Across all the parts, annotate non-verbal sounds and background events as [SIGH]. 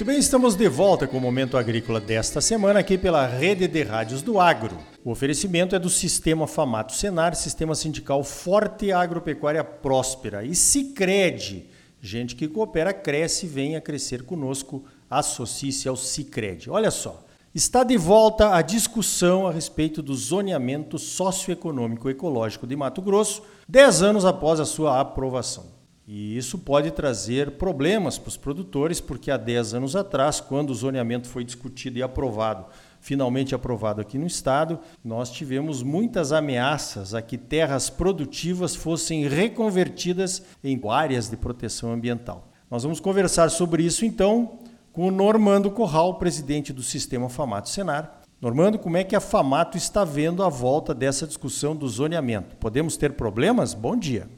Muito bem, estamos de volta com o Momento Agrícola desta semana aqui pela Rede de Rádios do Agro. O oferecimento é do Sistema Famato Senar, Sistema Sindical Forte e Agropecuária Próspera. E Cicred, gente que coopera, cresce, venha crescer conosco, associe-se ao Cicred. Olha só, está de volta a discussão a respeito do zoneamento socioeconômico ecológico de Mato Grosso, dez anos após a sua aprovação. E isso pode trazer problemas para os produtores, porque há 10 anos atrás, quando o zoneamento foi discutido e aprovado, finalmente aprovado aqui no estado, nós tivemos muitas ameaças a que terras produtivas fossem reconvertidas em áreas de proteção ambiental. Nós vamos conversar sobre isso então com o Normando Corral, presidente do Sistema Famato Senar. Normando, como é que a Famato está vendo a volta dessa discussão do zoneamento? Podemos ter problemas? Bom dia.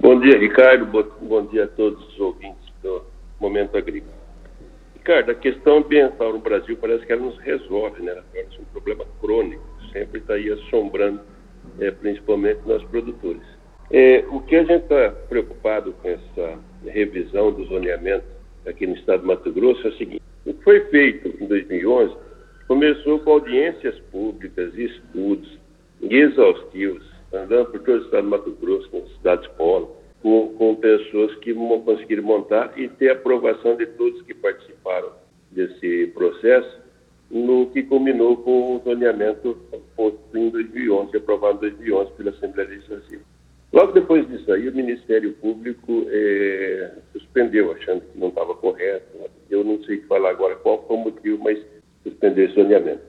Bom dia, Ricardo. Bom dia a todos os ouvintes do Momento Agrícola. Ricardo, a questão ambiental no Brasil parece que ela não se resolve, né? Ela é um problema crônico, sempre está aí assombrando, é, principalmente nós produtores. É, o que a gente está preocupado com essa revisão do zoneamento aqui no estado de Mato Grosso é o seguinte: o que foi feito em 2011 começou com audiências públicas estudos exaustivos andando por todo o estado de Mato Grosso, com cidades polo, com, com pessoas que vão conseguir montar e ter aprovação de todos que participaram desse processo, no que culminou com o zoneamento em 2011, aprovado em 2011 pela Assembleia Legislativa. Logo depois disso aí, o Ministério Público eh, suspendeu, achando que não estava correto. Eu não sei falar agora qual foi o motivo, mas suspendeu esse zoneamento.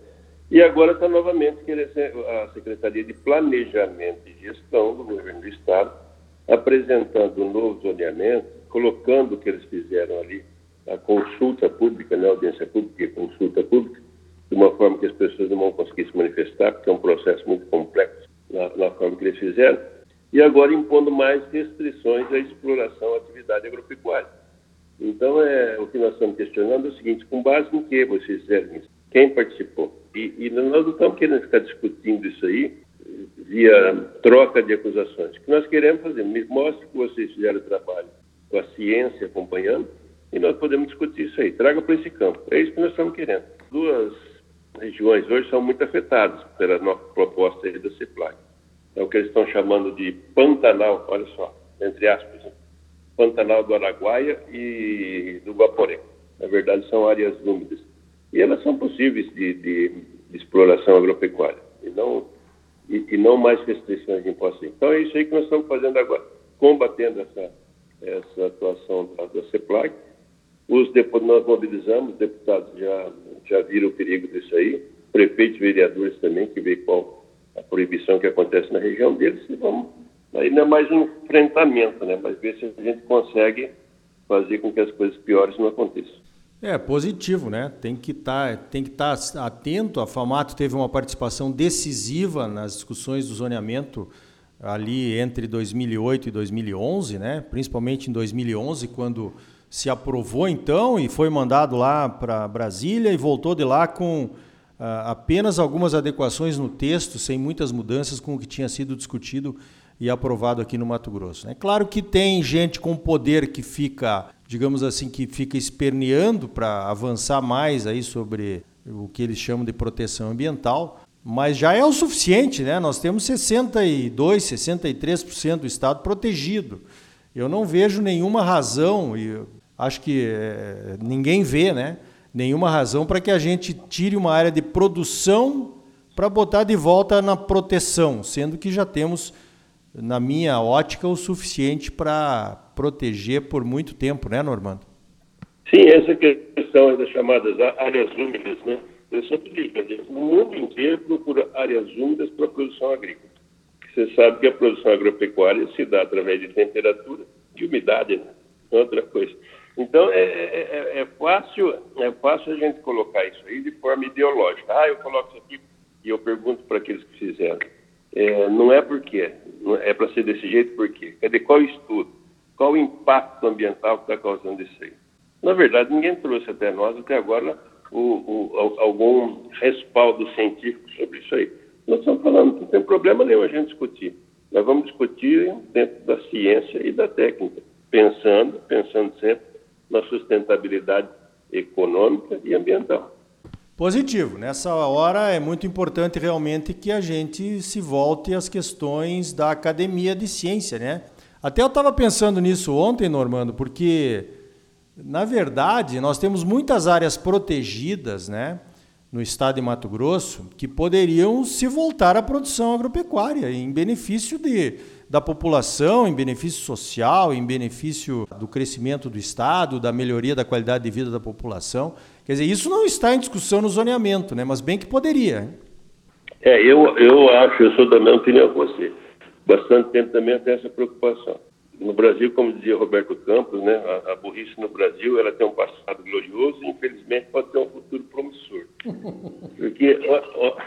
E agora está novamente a Secretaria de Planejamento e Gestão do Governo do Estado apresentando um novo zoneamento, colocando o que eles fizeram ali, a consulta pública, né, audiência pública e consulta pública, de uma forma que as pessoas não vão conseguir se manifestar, porque é um processo muito complexo na, na forma que eles fizeram, e agora impondo mais restrições à exploração, à atividade agropecuária. Então, é, o que nós estamos questionando é o seguinte, com base em que vocês fizeram isso? Quem participou? E, e nós não estamos querendo ficar discutindo isso aí via troca de acusações. O que nós queremos fazer, mostre que vocês fizeram o trabalho com a ciência acompanhando e nós podemos discutir isso aí. Traga para esse campo. É isso que nós estamos querendo. Duas regiões hoje são muito afetadas pela nossa proposta aí da CEPLAG. É o que eles estão chamando de Pantanal, olha só, entre aspas, né? Pantanal do Araguaia e do Guaporé. Na verdade, são áreas úmidas e elas são possíveis de, de, de exploração agropecuária e não, e, e, não mais restrições de impostos. Então é isso aí que nós estamos fazendo agora, combatendo essa, essa atuação da, da CEPLAC. Os deputados, nós mobilizamos, os deputados já, já viram o perigo disso aí, prefeitos e vereadores também, que vê qual a proibição que acontece na região deles, e vamos, aí não é mais um enfrentamento, né, mas ver se a gente consegue fazer com que as coisas piores não aconteçam. É positivo, né? Tem que tá, estar tá atento. A FAMATO teve uma participação decisiva nas discussões do zoneamento ali entre 2008 e 2011, né? Principalmente em 2011, quando se aprovou então e foi mandado lá para Brasília e voltou de lá com uh, apenas algumas adequações no texto, sem muitas mudanças com o que tinha sido discutido e aprovado aqui no Mato Grosso. É claro que tem gente com poder que fica digamos assim, que fica esperneando para avançar mais aí sobre o que eles chamam de proteção ambiental, mas já é o suficiente, né? Nós temos 62, 63% do estado protegido. Eu não vejo nenhuma razão e acho que é, ninguém vê, né? Nenhuma razão para que a gente tire uma área de produção para botar de volta na proteção, sendo que já temos na minha ótica, o suficiente para proteger por muito tempo, né, Normando? Sim, essa questão das chamadas áreas úmidas, né? Eu sempre digo, o mundo inteiro procura áreas úmidas para a produção agrícola. Você sabe que a produção agropecuária se dá através de temperatura e umidade, né? outra coisa. Então, é, é, é, é, fácil, é fácil a gente colocar isso aí de forma ideológica. Ah, eu coloco isso aqui e eu pergunto para aqueles que fizeram. É, não é porque, é para ser desse jeito porque. Cadê qual estudo? Qual o impacto ambiental que está causando isso aí? Na verdade, ninguém trouxe até nós, até agora, o, o, algum respaldo científico sobre isso aí. Nós estamos falando, não tem problema nenhum a gente discutir. Nós vamos discutir dentro da ciência e da técnica, pensando, pensando sempre na sustentabilidade econômica e ambiental. Positivo. Nessa hora é muito importante realmente que a gente se volte às questões da academia de ciência, né? Até eu estava pensando nisso ontem, Normando, porque na verdade nós temos muitas áreas protegidas, né? no estado de Mato Grosso que poderiam se voltar à produção agropecuária em benefício de, da população, em benefício social, em benefício do crescimento do estado, da melhoria da qualidade de vida da população. Quer dizer, isso não está em discussão no zoneamento, né? mas bem que poderia. É, eu, eu acho, eu sou da mesma opinião que você. Bastante tempo também tem essa preocupação no Brasil, como dizia Roberto Campos, né, a, a, burrice no Brasil ela tem um passado glorioso e infelizmente pode ter um futuro promissor. [LAUGHS] Porque ó, ó,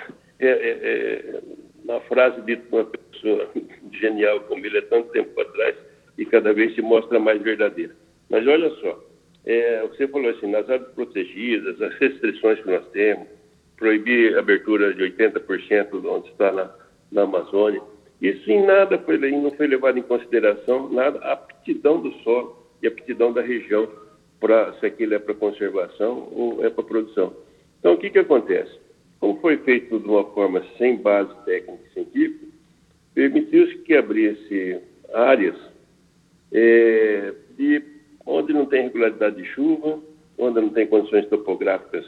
é, é, é, uma frase dita por uma pessoa [LAUGHS] genial como ele há tanto tempo atrás e cada vez se mostra mais verdadeira. Mas olha só, é, você falou assim, nas áreas protegidas, as restrições que nós temos, proibir a abertura de 80% onde está na, na Amazônia, isso em nada foi, não foi levado em consideração, nada, a aptidão do solo e a aptidão da região, para se aquilo é para conservação ou é para produção. Então, o que, que acontece? Como foi feito de uma forma sem base técnica e científica, permitiu-se que abrisse áreas é, de onde não tem regularidade de chuva, onde não tem condições topográficas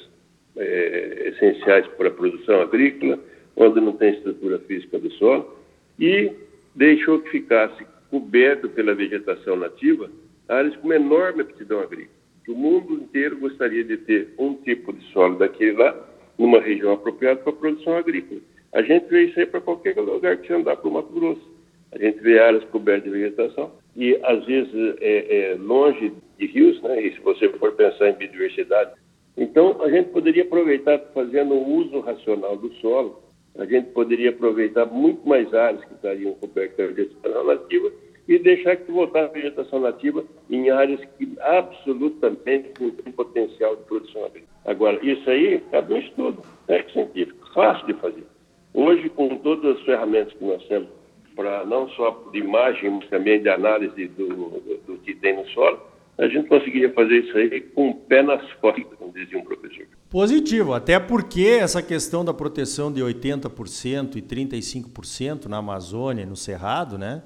é, essenciais para a produção agrícola, onde não tem estrutura física do solo, e deixou que ficasse coberto pela vegetação nativa áreas com enorme aptidão agrícola. O mundo inteiro gostaria de ter um tipo de solo daquele lá, numa região apropriada para a produção agrícola. A gente vê isso aí para qualquer lugar que você andar para o Mato Grosso. A gente vê áreas cobertas de vegetação e, às vezes, é, é longe de rios, né? E se você for pensar em biodiversidade. Então, a gente poderia aproveitar fazendo um uso racional do solo a gente poderia aproveitar muito mais áreas que estariam cobertas de vegetação nativa e deixar que voltasse a vegetação nativa em áreas que absolutamente não têm potencial de produção agrícola. Agora, isso aí cabe um estudo técnico científico, fácil de fazer. Hoje, com todas as ferramentas que nós temos, para não só de imagem, mas também de análise do, do, do que tem no solo, a gente conseguiria fazer isso aí com o pé nas costas, como dizia um professor. Positivo, até porque essa questão da proteção de 80% e 35% na Amazônia no Cerrado, né?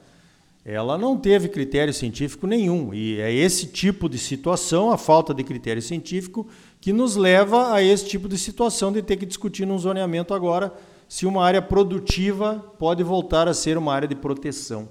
Ela não teve critério científico nenhum. E é esse tipo de situação, a falta de critério científico, que nos leva a esse tipo de situação de ter que discutir num zoneamento agora se uma área produtiva pode voltar a ser uma área de proteção,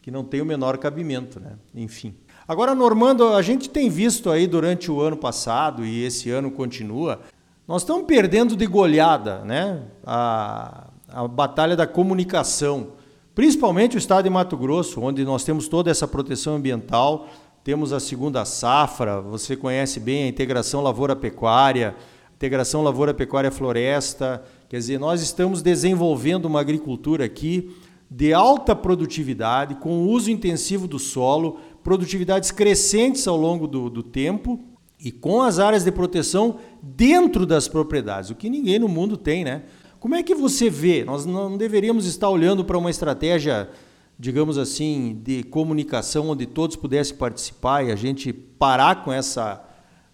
que não tem o menor cabimento, né? Enfim. Agora, Normando, a gente tem visto aí durante o ano passado e esse ano continua, nós estamos perdendo de goleada né? a, a batalha da comunicação, principalmente o estado de Mato Grosso, onde nós temos toda essa proteção ambiental, temos a segunda safra, você conhece bem a integração lavoura-pecuária, integração lavoura-pecuária-floresta, quer dizer, nós estamos desenvolvendo uma agricultura aqui de alta produtividade, com uso intensivo do solo, produtividades crescentes ao longo do, do tempo e com as áreas de proteção dentro das propriedades, o que ninguém no mundo tem, né? Como é que você vê? Nós não deveríamos estar olhando para uma estratégia, digamos assim, de comunicação onde todos pudessem participar e a gente parar com essa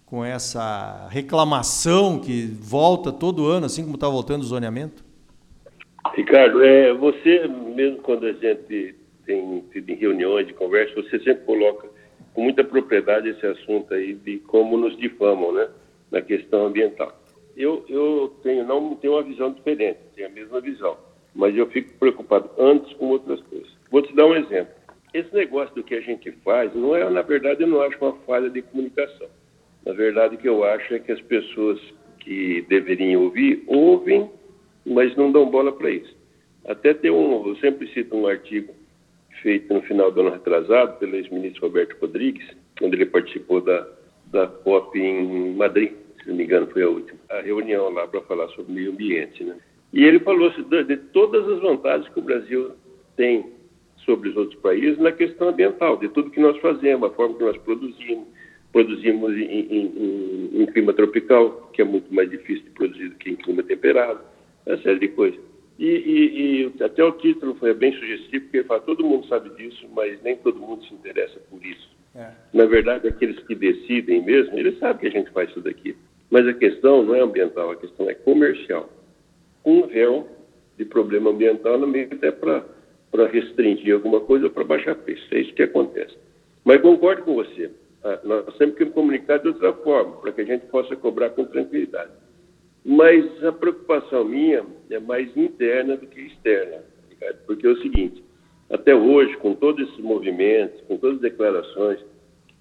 com essa reclamação que volta todo ano, assim como está voltando o zoneamento? Ricardo, é, você mesmo quando a gente tem sido em reuniões de conversa, você sempre coloca com muita propriedade esse assunto aí de como nos difamam, né, na questão ambiental. Eu, eu tenho, não tenho uma visão diferente, tenho a mesma visão, mas eu fico preocupado antes com outras coisas. Vou te dar um exemplo. Esse negócio do que a gente faz, não é, na verdade, eu não acho uma falha de comunicação. Na verdade, o que eu acho é que as pessoas que deveriam ouvir, ouvem, mas não dão bola para isso. Até tem um, eu sempre cito um artigo feito no final do ano retrasado pelo ex-ministro Roberto Rodrigues, quando ele participou da, da COP em Madrid, se não me engano foi a última, a reunião lá para falar sobre meio ambiente. Né? E ele falou de, de todas as vantagens que o Brasil tem sobre os outros países na questão ambiental, de tudo que nós fazemos, a forma que nós produzimos, produzimos em, em, em, em clima tropical, que é muito mais difícil de produzir do que em clima temperado, uma série de coisas. E, e, e, até o título foi bem sugestivo, porque ele fala, todo mundo sabe disso, mas nem todo mundo se interessa por isso. É. Na verdade, aqueles que decidem mesmo, eles sabem que a gente faz isso daqui. Mas a questão não é ambiental, a questão é comercial. Um véu de problema ambiental no meio até para restringir alguma coisa ou para baixar preço. É isso que acontece. Mas concordo com você. Ah, nós temos que comunicar de outra forma, para que a gente possa cobrar com tranquilidade. Mas a preocupação minha é mais interna do que externa, Ricardo, porque é o seguinte: até hoje, com todos esses movimentos, com todas as declarações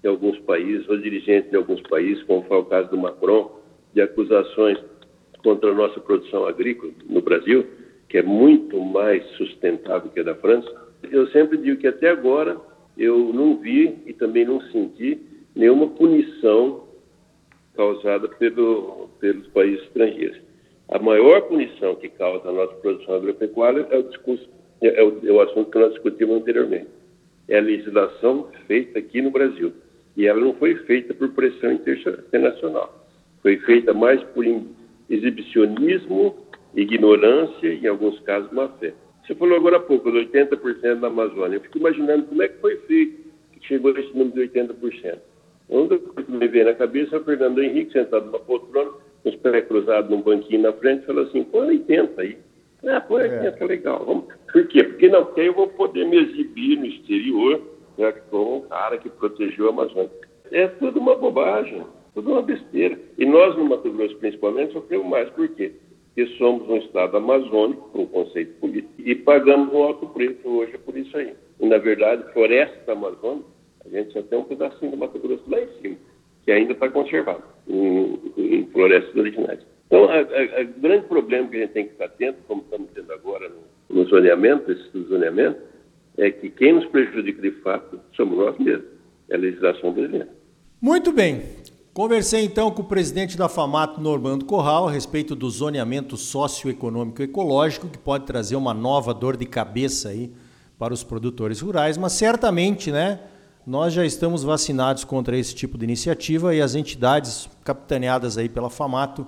de alguns países, ou dirigentes de alguns países, como foi o caso do Macron, de acusações contra a nossa produção agrícola no Brasil, que é muito mais sustentável que a da França, eu sempre digo que até agora eu não vi e também não senti nenhuma punição causada pelo, pelos países estrangeiros. A maior punição que causa a nossa produção agropecuária é o, discurso, é o, é o assunto que nós discutimos anteriormente. É a legislação feita aqui no Brasil. E ela não foi feita por pressão internacional. Foi feita mais por exibicionismo, ignorância e, em alguns casos, má fé. Você falou agora há pouco, de 80% da Amazônia. Eu fico imaginando como é que foi feito que chegou a esse número de 80%. A única coisa que me veio na cabeça é o Fernando Henrique sentado numa poltrona, com os pés cruzados num banquinho na frente, falou assim, põe 80 aí. Ah, põe 80, é. legal. Vamos. Por quê? Porque não, porque eu vou poder me exibir no exterior né, como um cara que protegeu a Amazônia. É tudo uma bobagem, tudo uma besteira. E nós, no Mato Grosso, principalmente, sofremos mais. Por quê? Porque somos um estado amazônico, com um conceito político, e pagamos um alto preço hoje por isso aí. E, na verdade, floresta amazônica a gente só tem um pedacinho do Mato Grosso lá em cima, que ainda está conservado em, em, florestas originais. Então, o grande problema que a gente tem que ficar atento, como estamos tendo agora no, no zoneamento, esse zoneamento, é que quem nos prejudica de fato somos nós mesmos. É a legislação brasileira. Muito bem. Conversei então com o presidente da FAMAT, Normando Corral, a respeito do zoneamento socioeconômico ecológico, que pode trazer uma nova dor de cabeça aí para os produtores rurais, mas certamente, né, nós já estamos vacinados contra esse tipo de iniciativa e as entidades capitaneadas aí pela FAMATO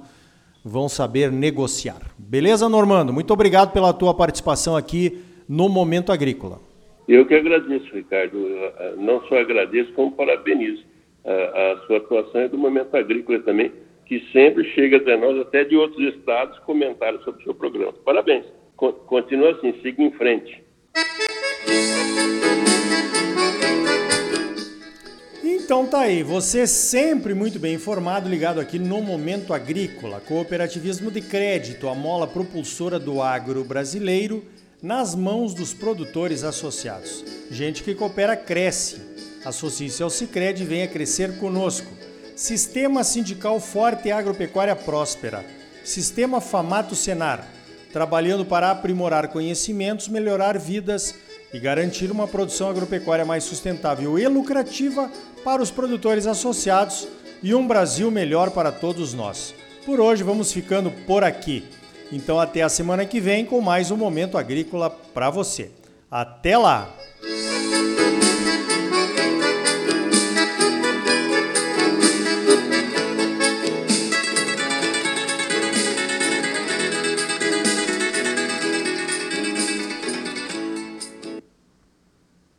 vão saber negociar. Beleza, Normando? Muito obrigado pela tua participação aqui no Momento Agrícola. Eu que agradeço, Ricardo. Não só agradeço, como parabenizo a, sua atuação e do Momento Agrícola também, que sempre chega até nós, até de outros estados, comentários sobre o seu programa. Parabéns. Continua assim, siga em frente. Então tá aí, você sempre muito bem informado, ligado aqui no Momento Agrícola. Cooperativismo de crédito, a mola propulsora do agro brasileiro, nas mãos dos produtores associados. Gente que coopera cresce. Associe-se ao Cicred e venha crescer conosco. Sistema Sindical Forte e Agropecuária Próspera. Sistema Famato Senar. Trabalhando para aprimorar conhecimentos, melhorar vidas e garantir uma produção agropecuária mais sustentável e lucrativa para os produtores associados e um Brasil melhor para todos nós. Por hoje vamos ficando por aqui. Então até a semana que vem com mais um momento agrícola para você. Até lá.